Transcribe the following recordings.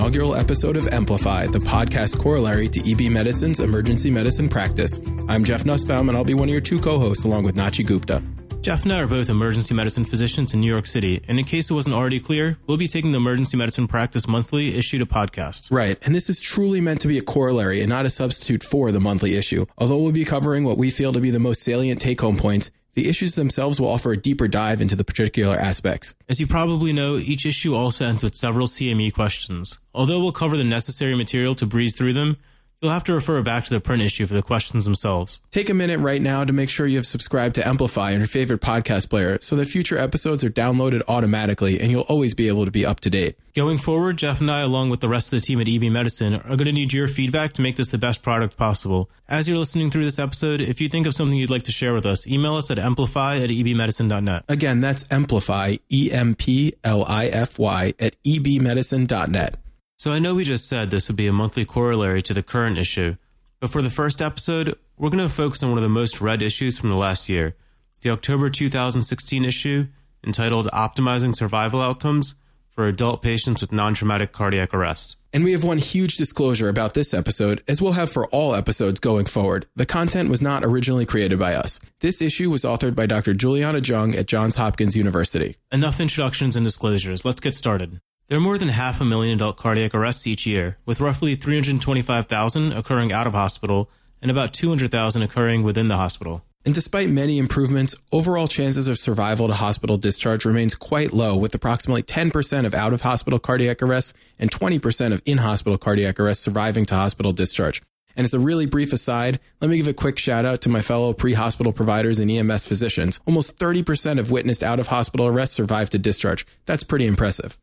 inaugural episode of Amplify, the podcast corollary to EB Medicine's emergency medicine practice. I'm Jeff Nusbaum, and I'll be one of your two co hosts along with Nachi Gupta. Jeff and I are both emergency medicine physicians in New York City, and in case it wasn't already clear, we'll be taking the Emergency Medicine Practice Monthly issue to podcast. Right, and this is truly meant to be a corollary and not a substitute for the monthly issue. Although we'll be covering what we feel to be the most salient take home points, the issues themselves will offer a deeper dive into the particular aspects. As you probably know, each issue also ends with several CME questions. Although we'll cover the necessary material to breeze through them, you'll have to refer back to the print issue for the questions themselves. Take a minute right now to make sure you have subscribed to Amplify on your favorite podcast player so that future episodes are downloaded automatically and you'll always be able to be up to date. Going forward, Jeff and I, along with the rest of the team at EB Medicine, are going to need your feedback to make this the best product possible. As you're listening through this episode, if you think of something you'd like to share with us, email us at amplify at ebmedicine.net. Again, that's Amplify, E M P L I F Y, at ebmedicine.net. So I know we just said this would be a monthly corollary to the current issue, but for the first episode, we're going to focus on one of the most read issues from the last year, the October 2016 issue entitled Optimizing Survival Outcomes for Adult Patients with Non-Traumatic Cardiac Arrest. And we have one huge disclosure about this episode, as we'll have for all episodes going forward. The content was not originally created by us. This issue was authored by Dr. Julianna Jung at Johns Hopkins University. Enough introductions and disclosures. Let's get started. There are more than half a million adult cardiac arrests each year, with roughly 325,000 occurring out of hospital and about 200,000 occurring within the hospital. And despite many improvements, overall chances of survival to hospital discharge remains quite low, with approximately 10% of out of hospital cardiac arrests and 20% of in hospital cardiac arrests surviving to hospital discharge. And as a really brief aside, let me give a quick shout out to my fellow pre hospital providers and EMS physicians. Almost 30% of witnessed out of hospital arrests survive to discharge. That's pretty impressive.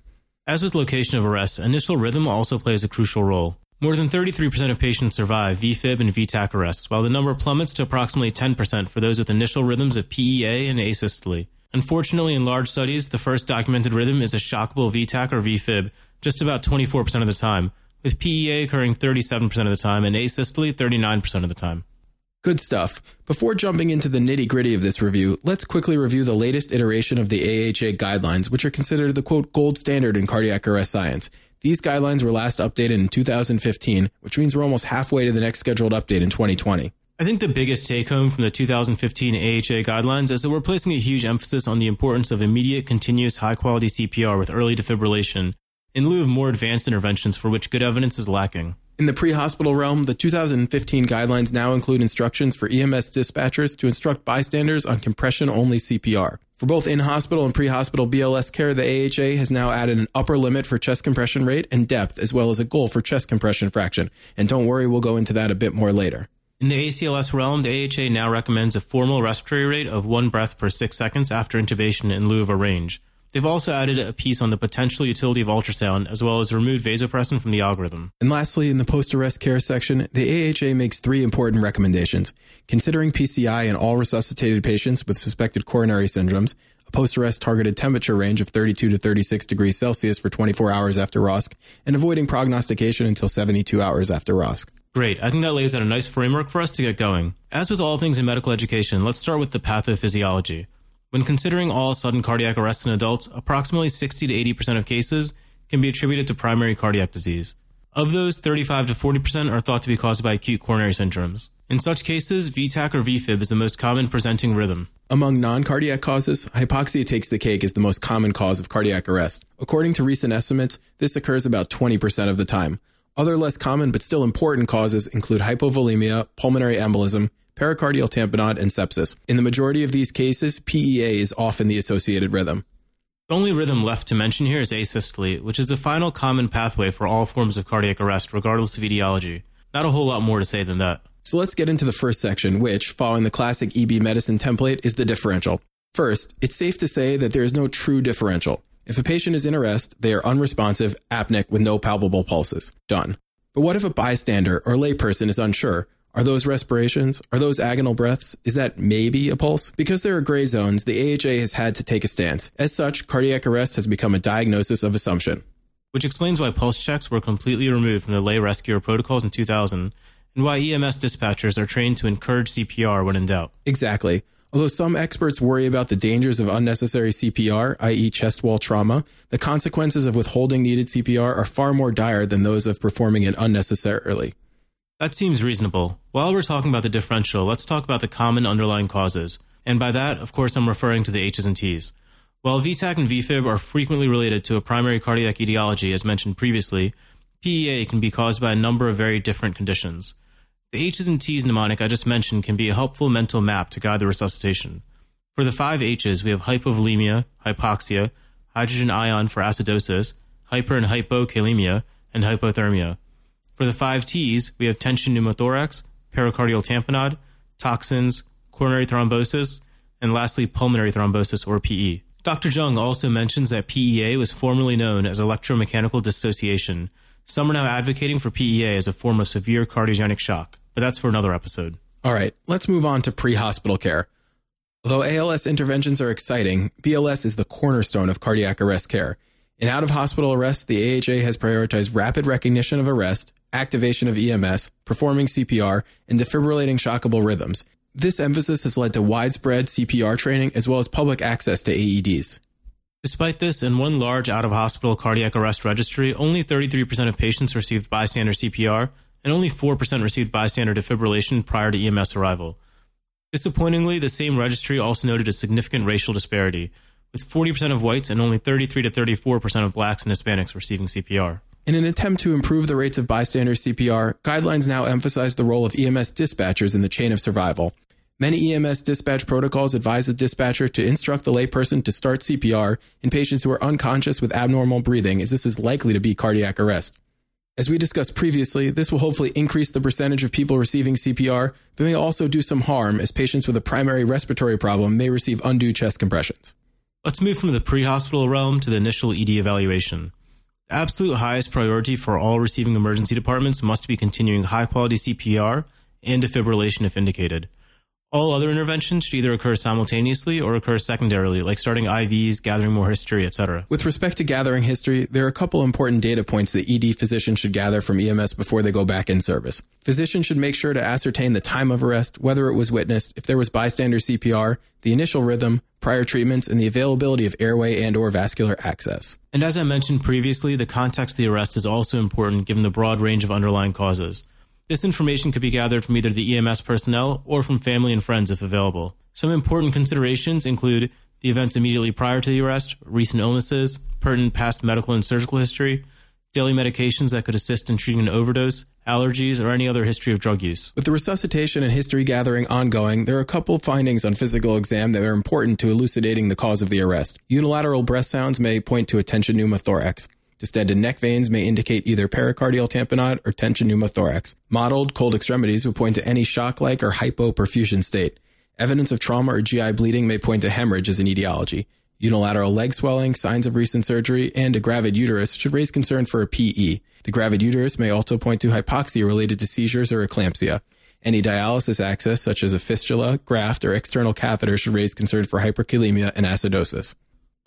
As with location of arrest, initial rhythm also plays a crucial role. More than 33% of patients survive VFib and VTach arrests, while the number plummets to approximately 10% for those with initial rhythms of PEA and asystole. Unfortunately, in large studies, the first documented rhythm is a shockable VTach or VFib, just about 24% of the time, with PEA occurring 37% of the time and asystole 39% of the time. Good stuff. Before jumping into the nitty gritty of this review, let's quickly review the latest iteration of the AHA guidelines, which are considered the quote gold standard in cardiac arrest science. These guidelines were last updated in 2015, which means we're almost halfway to the next scheduled update in 2020. I think the biggest take home from the 2015 AHA guidelines is that we're placing a huge emphasis on the importance of immediate, continuous, high quality CPR with early defibrillation in lieu of more advanced interventions for which good evidence is lacking. In the pre hospital realm, the 2015 guidelines now include instructions for EMS dispatchers to instruct bystanders on compression only CPR. For both in hospital and pre hospital BLS care, the AHA has now added an upper limit for chest compression rate and depth, as well as a goal for chest compression fraction. And don't worry, we'll go into that a bit more later. In the ACLS realm, the AHA now recommends a formal respiratory rate of one breath per six seconds after intubation in lieu of a range. They've also added a piece on the potential utility of ultrasound, as well as removed vasopressin from the algorithm. And lastly, in the post arrest care section, the AHA makes three important recommendations. Considering PCI in all resuscitated patients with suspected coronary syndromes, a post arrest targeted temperature range of 32 to 36 degrees Celsius for 24 hours after ROSC, and avoiding prognostication until 72 hours after ROSC. Great. I think that lays out a nice framework for us to get going. As with all things in medical education, let's start with the pathophysiology. When considering all sudden cardiac arrests in adults, approximately 60 to 80% of cases can be attributed to primary cardiac disease. Of those, 35 to 40% are thought to be caused by acute coronary syndromes. In such cases, VTach or VFib is the most common presenting rhythm. Among non cardiac causes, hypoxia takes the cake as the most common cause of cardiac arrest. According to recent estimates, this occurs about 20% of the time. Other less common but still important causes include hypovolemia, pulmonary embolism, pericardial tamponade, and sepsis. In the majority of these cases, PEA is often the associated rhythm. The only rhythm left to mention here is asystole, which is the final common pathway for all forms of cardiac arrest, regardless of etiology. Not a whole lot more to say than that. So let's get into the first section, which, following the classic EB medicine template, is the differential. First, it's safe to say that there is no true differential. If a patient is in arrest, they are unresponsive, apneic, with no palpable pulses. Done. But what if a bystander or layperson is unsure? Are those respirations? Are those agonal breaths? Is that maybe a pulse? Because there are gray zones, the AHA has had to take a stance. As such, cardiac arrest has become a diagnosis of assumption. Which explains why pulse checks were completely removed from the lay rescuer protocols in 2000 and why EMS dispatchers are trained to encourage CPR when in doubt. Exactly. Although some experts worry about the dangers of unnecessary CPR, i.e., chest wall trauma, the consequences of withholding needed CPR are far more dire than those of performing it unnecessarily. That seems reasonable. While we're talking about the differential, let's talk about the common underlying causes. And by that, of course, I'm referring to the H's and T's. While VTach and VFib are frequently related to a primary cardiac etiology, as mentioned previously, PEA can be caused by a number of very different conditions. The H's and T's mnemonic I just mentioned can be a helpful mental map to guide the resuscitation. For the five H's, we have hypovolemia, hypoxia, hydrogen ion for acidosis, hyper and hypokalemia, and hypothermia. For the five T's, we have tension pneumothorax, pericardial tamponade, toxins, coronary thrombosis, and lastly, pulmonary thrombosis or PE. Dr. Jung also mentions that PEA was formerly known as electromechanical dissociation, some are now advocating for PEA as a form of severe cardiogenic shock, but that's for another episode. All right, let's move on to pre hospital care. Although ALS interventions are exciting, BLS is the cornerstone of cardiac arrest care. In out of hospital arrest, the AHA has prioritized rapid recognition of arrest, activation of EMS, performing CPR, and defibrillating shockable rhythms. This emphasis has led to widespread CPR training as well as public access to AEDs. Despite this, in one large out of hospital cardiac arrest registry, only 33% of patients received bystander CPR and only 4% received bystander defibrillation prior to EMS arrival. Disappointingly, the same registry also noted a significant racial disparity, with 40% of whites and only 33 to 34% of blacks and Hispanics receiving CPR. In an attempt to improve the rates of bystander CPR, guidelines now emphasize the role of EMS dispatchers in the chain of survival. Many EMS dispatch protocols advise the dispatcher to instruct the layperson to start CPR in patients who are unconscious with abnormal breathing, as this is likely to be cardiac arrest. As we discussed previously, this will hopefully increase the percentage of people receiving CPR, but may also do some harm as patients with a primary respiratory problem may receive undue chest compressions. Let's move from the pre hospital realm to the initial ED evaluation. Absolute highest priority for all receiving emergency departments must be continuing high quality CPR and defibrillation if indicated. All other interventions should either occur simultaneously or occur secondarily, like starting IVs, gathering more history, etc. With respect to gathering history, there are a couple important data points that ED physicians should gather from EMS before they go back in service. Physicians should make sure to ascertain the time of arrest, whether it was witnessed, if there was bystander CPR, the initial rhythm, prior treatments, and the availability of airway and or vascular access. And as I mentioned previously, the context of the arrest is also important given the broad range of underlying causes. This information could be gathered from either the EMS personnel or from family and friends if available. Some important considerations include the events immediately prior to the arrest, recent illnesses, pertinent past medical and surgical history, daily medications that could assist in treating an overdose, allergies, or any other history of drug use. With the resuscitation and history gathering ongoing, there are a couple findings on physical exam that are important to elucidating the cause of the arrest. Unilateral breath sounds may point to a tension pneumothorax. Distended neck veins may indicate either pericardial tamponade or tension pneumothorax. Mottled cold extremities would point to any shock-like or hypoperfusion state. Evidence of trauma or GI bleeding may point to hemorrhage as an etiology. Unilateral leg swelling, signs of recent surgery, and a gravid uterus should raise concern for a PE. The gravid uterus may also point to hypoxia related to seizures or eclampsia. Any dialysis access, such as a fistula, graft, or external catheter, should raise concern for hyperkalemia and acidosis.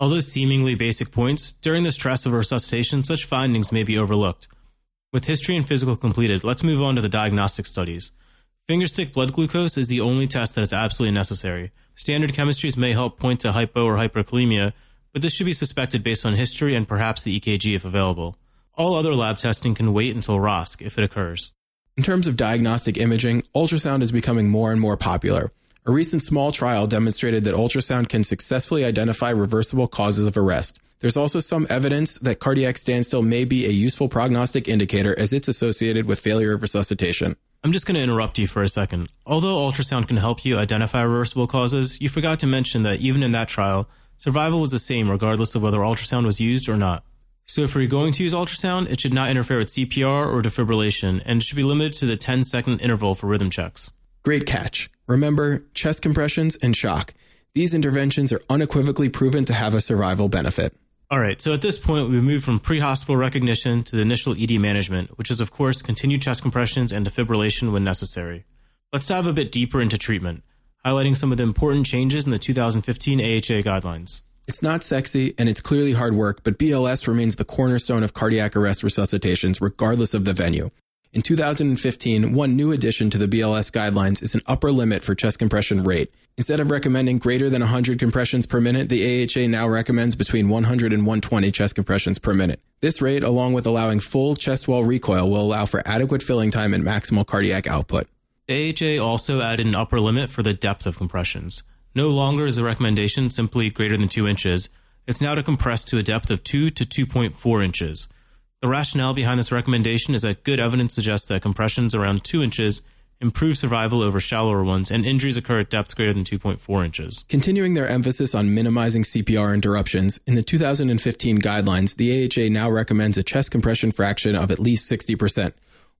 Although seemingly basic points, during the stress of resuscitation, such findings may be overlooked. With history and physical completed, let's move on to the diagnostic studies. Fingerstick blood glucose is the only test that is absolutely necessary. Standard chemistries may help point to hypo or hyperkalemia, but this should be suspected based on history and perhaps the EKG if available. All other lab testing can wait until ROSC if it occurs. In terms of diagnostic imaging, ultrasound is becoming more and more popular. A recent small trial demonstrated that ultrasound can successfully identify reversible causes of arrest. There's also some evidence that cardiac standstill may be a useful prognostic indicator as it's associated with failure of resuscitation. I'm just going to interrupt you for a second. Although ultrasound can help you identify reversible causes, you forgot to mention that even in that trial, survival was the same regardless of whether ultrasound was used or not. So if you're going to use ultrasound, it should not interfere with CPR or defibrillation, and should be limited to the 10 second interval for rhythm checks. Great catch. Remember, chest compressions and shock. These interventions are unequivocally proven to have a survival benefit. All right, so at this point, we've moved from pre hospital recognition to the initial ED management, which is, of course, continued chest compressions and defibrillation when necessary. Let's dive a bit deeper into treatment, highlighting some of the important changes in the 2015 AHA guidelines. It's not sexy and it's clearly hard work, but BLS remains the cornerstone of cardiac arrest resuscitations, regardless of the venue. In 2015, one new addition to the BLS guidelines is an upper limit for chest compression rate. Instead of recommending greater than 100 compressions per minute, the AHA now recommends between 100 and 120 chest compressions per minute. This rate, along with allowing full chest wall recoil, will allow for adequate filling time and maximal cardiac output. AHA also added an upper limit for the depth of compressions. No longer is the recommendation simply greater than 2 inches. It's now to compress to a depth of 2 to 2.4 inches. The rationale behind this recommendation is that good evidence suggests that compressions around 2 inches improve survival over shallower ones, and injuries occur at depths greater than 2.4 inches. Continuing their emphasis on minimizing CPR interruptions, in the 2015 guidelines, the AHA now recommends a chest compression fraction of at least 60%.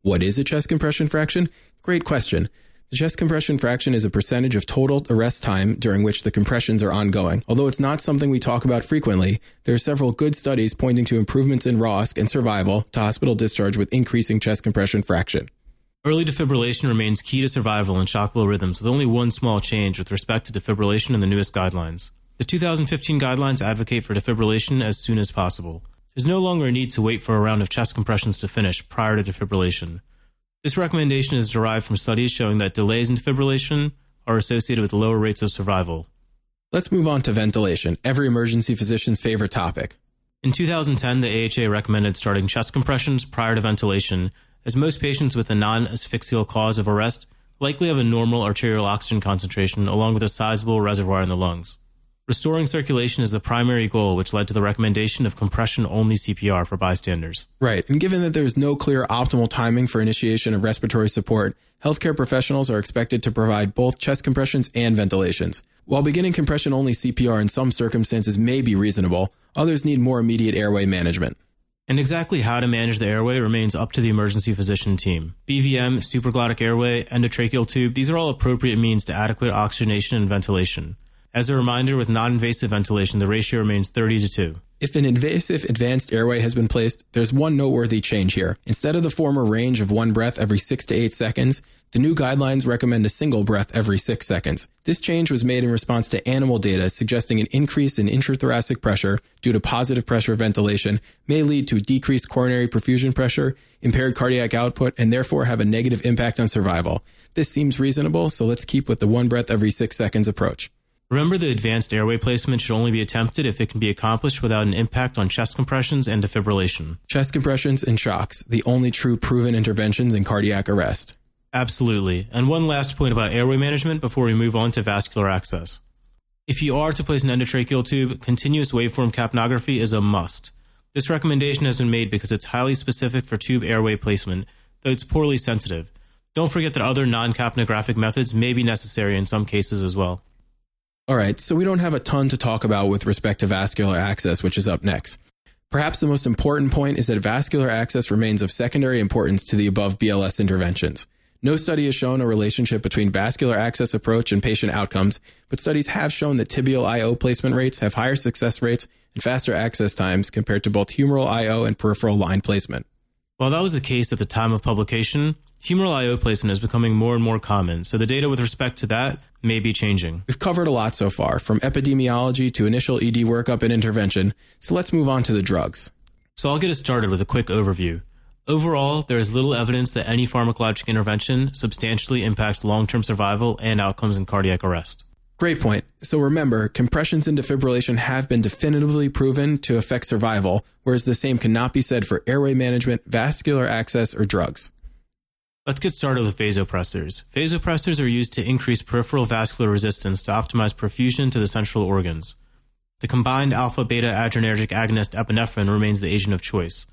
What is a chest compression fraction? Great question. The chest compression fraction is a percentage of total arrest time during which the compressions are ongoing. Although it's not something we talk about frequently, there are several good studies pointing to improvements in ROSC and survival to hospital discharge with increasing chest compression fraction. Early defibrillation remains key to survival in shock rhythms, with only one small change with respect to defibrillation in the newest guidelines. The 2015 guidelines advocate for defibrillation as soon as possible. There's no longer a need to wait for a round of chest compressions to finish prior to defibrillation. This recommendation is derived from studies showing that delays in defibrillation are associated with lower rates of survival. Let's move on to ventilation, every emergency physician's favorite topic. In 2010, the AHA recommended starting chest compressions prior to ventilation, as most patients with a non asphyxial cause of arrest likely have a normal arterial oxygen concentration along with a sizable reservoir in the lungs. Restoring circulation is the primary goal, which led to the recommendation of compression only CPR for bystanders. Right. And given that there's no clear optimal timing for initiation of respiratory support, healthcare professionals are expected to provide both chest compressions and ventilations. While beginning compression only CPR in some circumstances may be reasonable, others need more immediate airway management. And exactly how to manage the airway remains up to the emergency physician team. BVM, supraglottic airway, endotracheal tube, these are all appropriate means to adequate oxygenation and ventilation. As a reminder, with non invasive ventilation, the ratio remains 30 to 2. If an invasive advanced airway has been placed, there's one noteworthy change here. Instead of the former range of one breath every 6 to 8 seconds, the new guidelines recommend a single breath every 6 seconds. This change was made in response to animal data suggesting an increase in intrathoracic pressure due to positive pressure ventilation may lead to decreased coronary perfusion pressure, impaired cardiac output, and therefore have a negative impact on survival. This seems reasonable, so let's keep with the one breath every 6 seconds approach. Remember, the advanced airway placement should only be attempted if it can be accomplished without an impact on chest compressions and defibrillation. Chest compressions and shocks, the only true proven interventions in cardiac arrest. Absolutely. And one last point about airway management before we move on to vascular access. If you are to place an endotracheal tube, continuous waveform capnography is a must. This recommendation has been made because it's highly specific for tube airway placement, though it's poorly sensitive. Don't forget that other non capnographic methods may be necessary in some cases as well. All right, so we don't have a ton to talk about with respect to vascular access, which is up next. Perhaps the most important point is that vascular access remains of secondary importance to the above BLS interventions. No study has shown a relationship between vascular access approach and patient outcomes, but studies have shown that tibial IO placement rates have higher success rates and faster access times compared to both humeral IO and peripheral line placement. While that was the case at the time of publication, humeral IO placement is becoming more and more common, so the data with respect to that may be changing. We've covered a lot so far, from epidemiology to initial ED workup and intervention, so let's move on to the drugs. So I'll get us started with a quick overview. Overall, there is little evidence that any pharmacologic intervention substantially impacts long term survival and outcomes in cardiac arrest. Great point. So remember, compressions and defibrillation have been definitively proven to affect survival, whereas the same cannot be said for airway management, vascular access, or drugs. Let's get started with vasopressors. Vasopressors are used to increase peripheral vascular resistance to optimize perfusion to the central organs. The combined alpha beta adrenergic agonist epinephrine remains the agent of choice.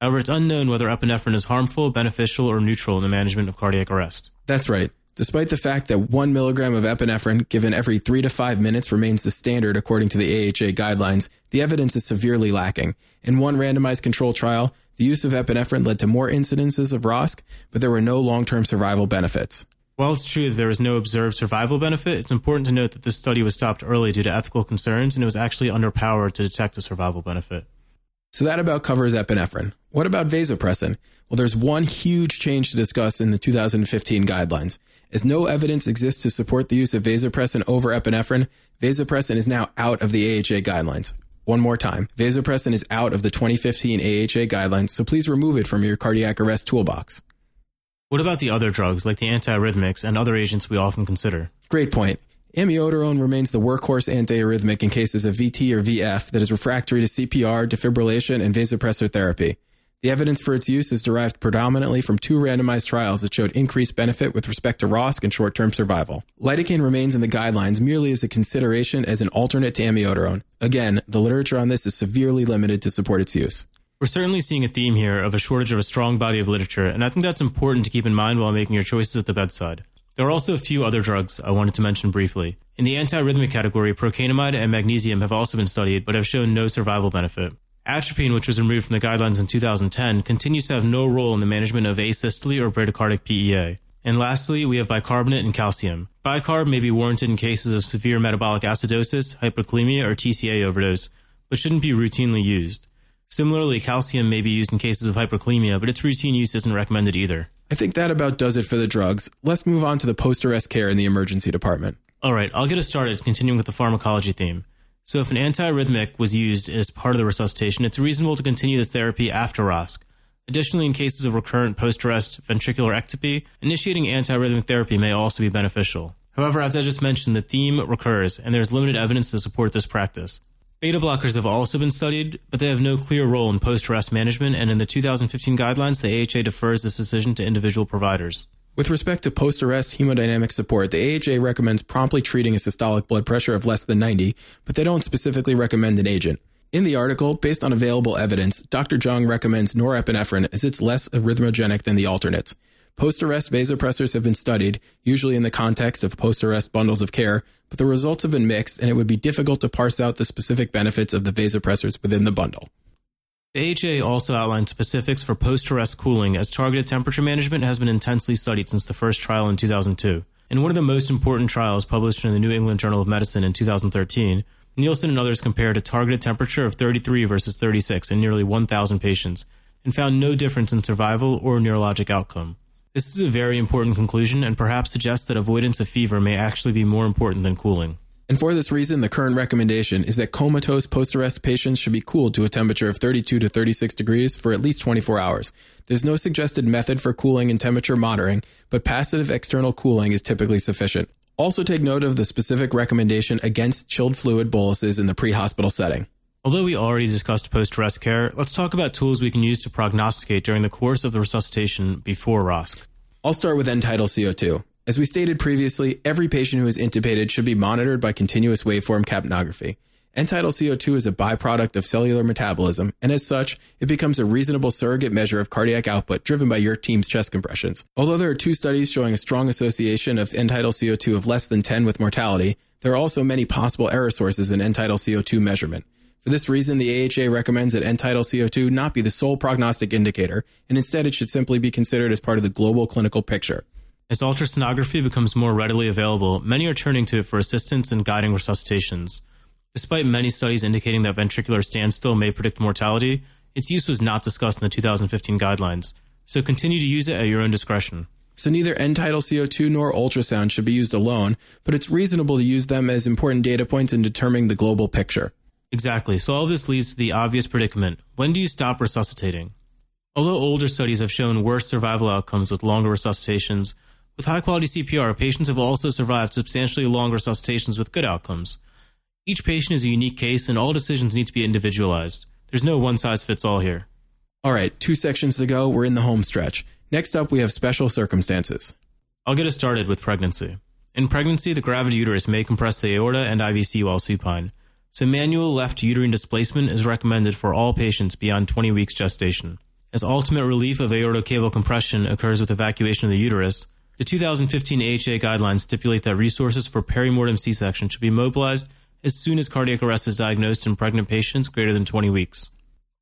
However, it's unknown whether epinephrine is harmful, beneficial, or neutral in the management of cardiac arrest. That's right. Despite the fact that one milligram of epinephrine given every three to five minutes remains the standard according to the AHA guidelines, the evidence is severely lacking. In one randomized control trial, the use of epinephrine led to more incidences of ROSC, but there were no long-term survival benefits. While it's true that there was no observed survival benefit, it's important to note that this study was stopped early due to ethical concerns and it was actually underpowered to detect a survival benefit. So that about covers epinephrine. What about vasopressin? Well, there's one huge change to discuss in the 2015 guidelines. As no evidence exists to support the use of vasopressin over epinephrine, vasopressin is now out of the AHA guidelines. One more time, vasopressin is out of the 2015 AHA guidelines, so please remove it from your cardiac arrest toolbox. What about the other drugs, like the antiarrhythmics and other agents we often consider? Great point. Amiodarone remains the workhorse antiarrhythmic in cases of VT or VF that is refractory to CPR, defibrillation, and vasopressor therapy. The evidence for its use is derived predominantly from two randomized trials that showed increased benefit with respect to ROSC and short-term survival. Lidocaine remains in the guidelines merely as a consideration as an alternate to amiodarone. Again, the literature on this is severely limited to support its use. We're certainly seeing a theme here of a shortage of a strong body of literature, and I think that's important to keep in mind while making your choices at the bedside. There are also a few other drugs I wanted to mention briefly. In the antiarrhythmic category, procainamide and magnesium have also been studied, but have shown no survival benefit. Atropine, which was removed from the guidelines in 2010, continues to have no role in the management of asystole or bradycardic PEA. And lastly, we have bicarbonate and calcium. Bicarb may be warranted in cases of severe metabolic acidosis, hypokalemia, or TCA overdose, but shouldn't be routinely used. Similarly, calcium may be used in cases of hyperkalemia, but its routine use isn't recommended either. I think that about does it for the drugs. Let's move on to the post-arrest care in the emergency department. All right, I'll get us started continuing with the pharmacology theme. So if an antiarrhythmic was used as part of the resuscitation, it's reasonable to continue this therapy after ROSC. Additionally, in cases of recurrent post-arrest ventricular ectopy, initiating antiarrhythmic therapy may also be beneficial. However, as I just mentioned, the theme recurs, and there is limited evidence to support this practice. Beta blockers have also been studied, but they have no clear role in post-arrest management, and in the 2015 guidelines, the AHA defers this decision to individual providers. With respect to post arrest hemodynamic support, the AHA recommends promptly treating a systolic blood pressure of less than 90, but they don't specifically recommend an agent. In the article, based on available evidence, Dr. Jung recommends norepinephrine as it's less arrhythmogenic than the alternates. Post arrest vasopressors have been studied, usually in the context of post arrest bundles of care, but the results have been mixed and it would be difficult to parse out the specific benefits of the vasopressors within the bundle. The AHA also outlined specifics for post-arrest cooling as targeted temperature management has been intensely studied since the first trial in 2002. In one of the most important trials published in the New England Journal of Medicine in 2013, Nielsen and others compared a targeted temperature of 33 versus 36 in nearly 1,000 patients and found no difference in survival or neurologic outcome. This is a very important conclusion and perhaps suggests that avoidance of fever may actually be more important than cooling. And for this reason, the current recommendation is that comatose post-arrest patients should be cooled to a temperature of 32 to 36 degrees for at least 24 hours. There's no suggested method for cooling and temperature monitoring, but passive external cooling is typically sufficient. Also take note of the specific recommendation against chilled fluid boluses in the pre-hospital setting. Although we already discussed post-arrest care, let's talk about tools we can use to prognosticate during the course of the resuscitation before ROSC. I'll start with end-tidal CO2. As we stated previously, every patient who is intubated should be monitored by continuous waveform capnography. End-tidal CO2 is a byproduct of cellular metabolism, and as such, it becomes a reasonable surrogate measure of cardiac output driven by your team's chest compressions. Although there are two studies showing a strong association of end-tidal CO2 of less than 10 with mortality, there are also many possible error sources in end-tidal CO2 measurement. For this reason, the AHA recommends that end-tidal CO2 not be the sole prognostic indicator, and instead it should simply be considered as part of the global clinical picture. As ultrasonography becomes more readily available, many are turning to it for assistance in guiding resuscitations. Despite many studies indicating that ventricular standstill may predict mortality, its use was not discussed in the 2015 guidelines, so continue to use it at your own discretion. So neither end-tidal CO2 nor ultrasound should be used alone, but it's reasonable to use them as important data points in determining the global picture. Exactly. So all of this leads to the obvious predicament. When do you stop resuscitating? Although older studies have shown worse survival outcomes with longer resuscitations, with high quality CPR, patients have also survived substantially longer resuscitations with good outcomes. Each patient is a unique case, and all decisions need to be individualized. There's no one size fits all here. All right, two sections to go. We're in the home stretch. Next up, we have special circumstances. I'll get us started with pregnancy. In pregnancy, the gravid uterus may compress the aorta and IVC while supine, so manual left uterine displacement is recommended for all patients beyond 20 weeks gestation. As ultimate relief of aortocaval compression occurs with evacuation of the uterus, the 2015 AHA guidelines stipulate that resources for perimortem C-section should be mobilized as soon as cardiac arrest is diagnosed in pregnant patients greater than 20 weeks.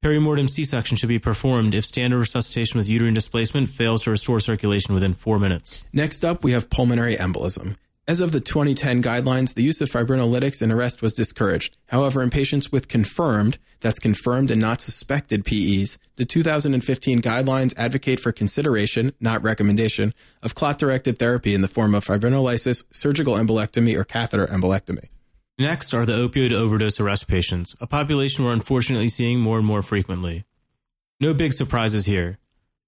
Perimortem C-section should be performed if standard resuscitation with uterine displacement fails to restore circulation within 4 minutes. Next up, we have pulmonary embolism. As of the 2010 guidelines, the use of fibrinolytics in arrest was discouraged. However, in patients with confirmed, that's confirmed and not suspected PEs, the 2015 guidelines advocate for consideration, not recommendation, of clot-directed therapy in the form of fibrinolysis, surgical embolectomy, or catheter embolectomy. Next are the opioid overdose arrest patients, a population we're unfortunately seeing more and more frequently. No big surprises here.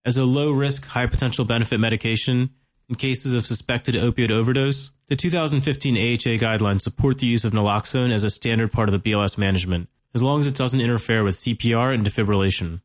As a low risk, high potential benefit medication in cases of suspected opioid overdose, the 2015 AHA guidelines support the use of naloxone as a standard part of the BLS management, as long as it doesn't interfere with CPR and defibrillation.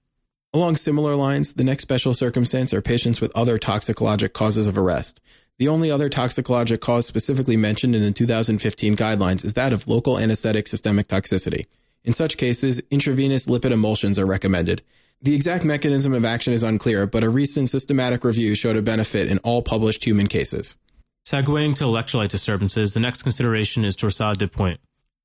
Along similar lines, the next special circumstance are patients with other toxicologic causes of arrest. The only other toxicologic cause specifically mentioned in the 2015 guidelines is that of local anesthetic systemic toxicity. In such cases, intravenous lipid emulsions are recommended. The exact mechanism of action is unclear, but a recent systematic review showed a benefit in all published human cases. Segueing to electrolyte disturbances, the next consideration is torsade de pointe.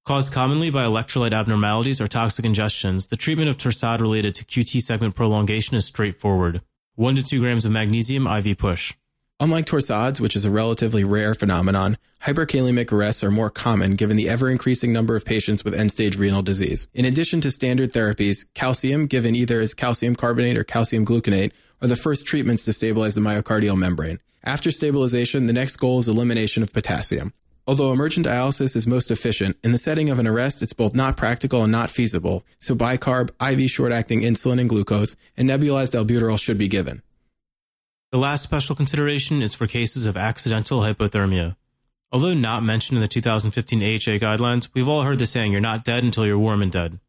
Caused commonly by electrolyte abnormalities or toxic ingestions, the treatment of torsade related to QT segment prolongation is straightforward. 1 to 2 grams of magnesium IV push. Unlike torsades, which is a relatively rare phenomenon, hyperkalemic arrests are more common given the ever increasing number of patients with end stage renal disease. In addition to standard therapies, calcium, given either as calcium carbonate or calcium gluconate, are the first treatments to stabilize the myocardial membrane. After stabilization, the next goal is elimination of potassium. Although emergent dialysis is most efficient, in the setting of an arrest, it's both not practical and not feasible, so bicarb, IV short acting insulin and glucose, and nebulized albuterol should be given. The last special consideration is for cases of accidental hypothermia. Although not mentioned in the 2015 AHA guidelines, we've all heard the saying, you're not dead until you're warm and dead.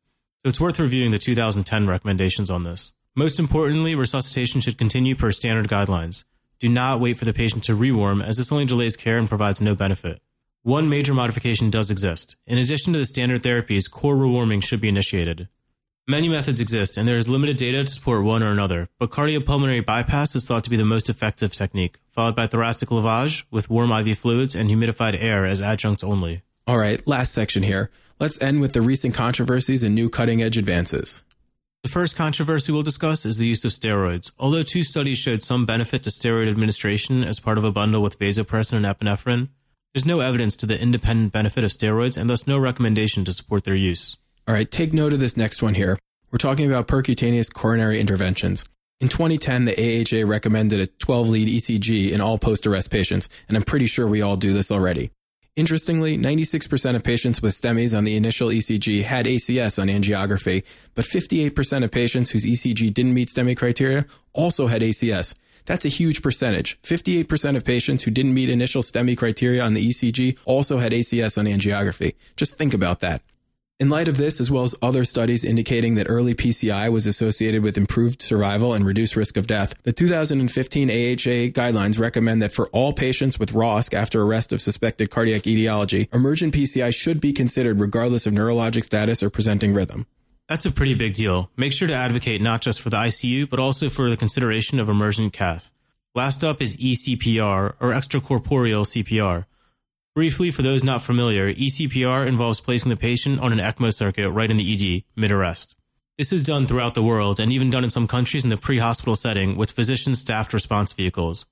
So it's worth reviewing the 2010 recommendations on this. Most importantly, resuscitation should continue per standard guidelines. Do not wait for the patient to rewarm, as this only delays care and provides no benefit. One major modification does exist. In addition to the standard therapies, core rewarming should be initiated. Many methods exist, and there is limited data to support one or another, but cardiopulmonary bypass is thought to be the most effective technique, followed by thoracic lavage with warm IV fluids and humidified air as adjuncts only. All right, last section here. Let's end with the recent controversies and new cutting edge advances. The first controversy we'll discuss is the use of steroids. Although two studies showed some benefit to steroid administration as part of a bundle with vasopressin and epinephrine, there's no evidence to the independent benefit of steroids and thus no recommendation to support their use. All right, take note of this next one here. We're talking about percutaneous coronary interventions. In 2010, the AHA recommended a 12 lead ECG in all post arrest patients, and I'm pretty sure we all do this already. Interestingly, 96% of patients with STEMIs on the initial ECG had ACS on angiography, but 58% of patients whose ECG didn't meet STEMI criteria also had ACS. That's a huge percentage. 58% of patients who didn't meet initial STEMI criteria on the ECG also had ACS on angiography. Just think about that. In light of this, as well as other studies indicating that early PCI was associated with improved survival and reduced risk of death, the 2015 AHA guidelines recommend that for all patients with ROSC after arrest of suspected cardiac etiology, emergent PCI should be considered regardless of neurologic status or presenting rhythm. That's a pretty big deal. Make sure to advocate not just for the ICU, but also for the consideration of emergent cath. Last up is eCPR, or extracorporeal CPR. Briefly, for those not familiar, eCPR involves placing the patient on an ECMO circuit right in the ED, mid-arrest. This is done throughout the world and even done in some countries in the pre-hospital setting with physician-staffed response vehicles.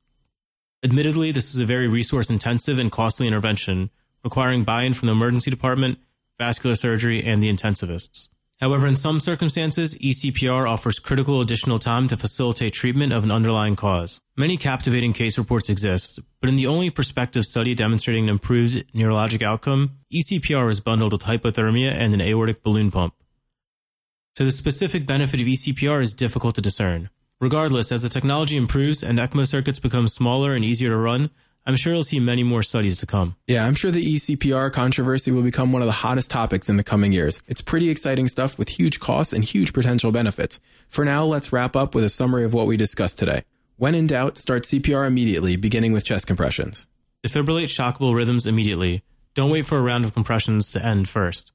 Admittedly, this is a very resource-intensive and costly intervention, requiring buy-in from the emergency department, vascular surgery, and the intensivists. However, in some circumstances, eCPR offers critical additional time to facilitate treatment of an underlying cause. Many captivating case reports exist, but in the only prospective study demonstrating an improved neurologic outcome, eCPR is bundled with hypothermia and an aortic balloon pump. So the specific benefit of eCPR is difficult to discern. Regardless, as the technology improves and ECMO circuits become smaller and easier to run, I'm sure you'll see many more studies to come. Yeah, I'm sure the eCPR controversy will become one of the hottest topics in the coming years. It's pretty exciting stuff with huge costs and huge potential benefits. For now, let's wrap up with a summary of what we discussed today. When in doubt, start CPR immediately, beginning with chest compressions. Defibrillate shockable rhythms immediately. Don't wait for a round of compressions to end first.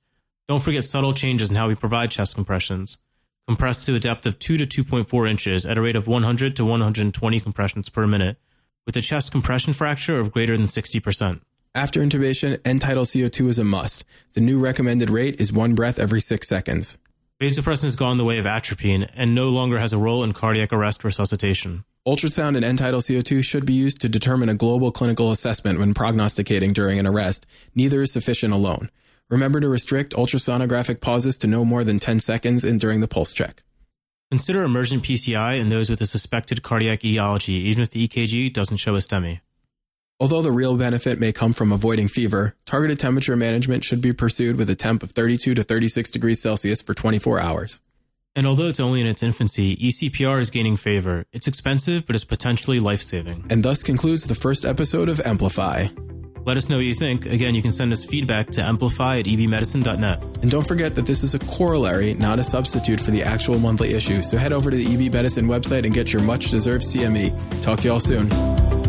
Don't forget subtle changes in how we provide chest compressions. Compress to a depth of 2 to 2.4 inches at a rate of 100 to 120 compressions per minute with a chest compression fraction of greater than 60%. After intubation, end tidal CO2 is a must. The new recommended rate is one breath every six seconds. Vasopressin has gone the way of atropine and no longer has a role in cardiac arrest resuscitation. Ultrasound and end tidal CO2 should be used to determine a global clinical assessment when prognosticating during an arrest. Neither is sufficient alone. Remember to restrict ultrasonographic pauses to no more than 10 seconds and during the pulse check. Consider emergent PCI in those with a suspected cardiac etiology, even if the EKG doesn't show a STEMI. Although the real benefit may come from avoiding fever, targeted temperature management should be pursued with a temp of 32 to 36 degrees Celsius for 24 hours. And although it's only in its infancy, ECPR is gaining favor. It's expensive, but it's potentially life saving. And thus concludes the first episode of Amplify. Let us know what you think. Again, you can send us feedback to amplify at ebmedicine.net. And don't forget that this is a corollary, not a substitute for the actual monthly issue. So head over to the EB Medicine website and get your much deserved CME. Talk to y'all soon.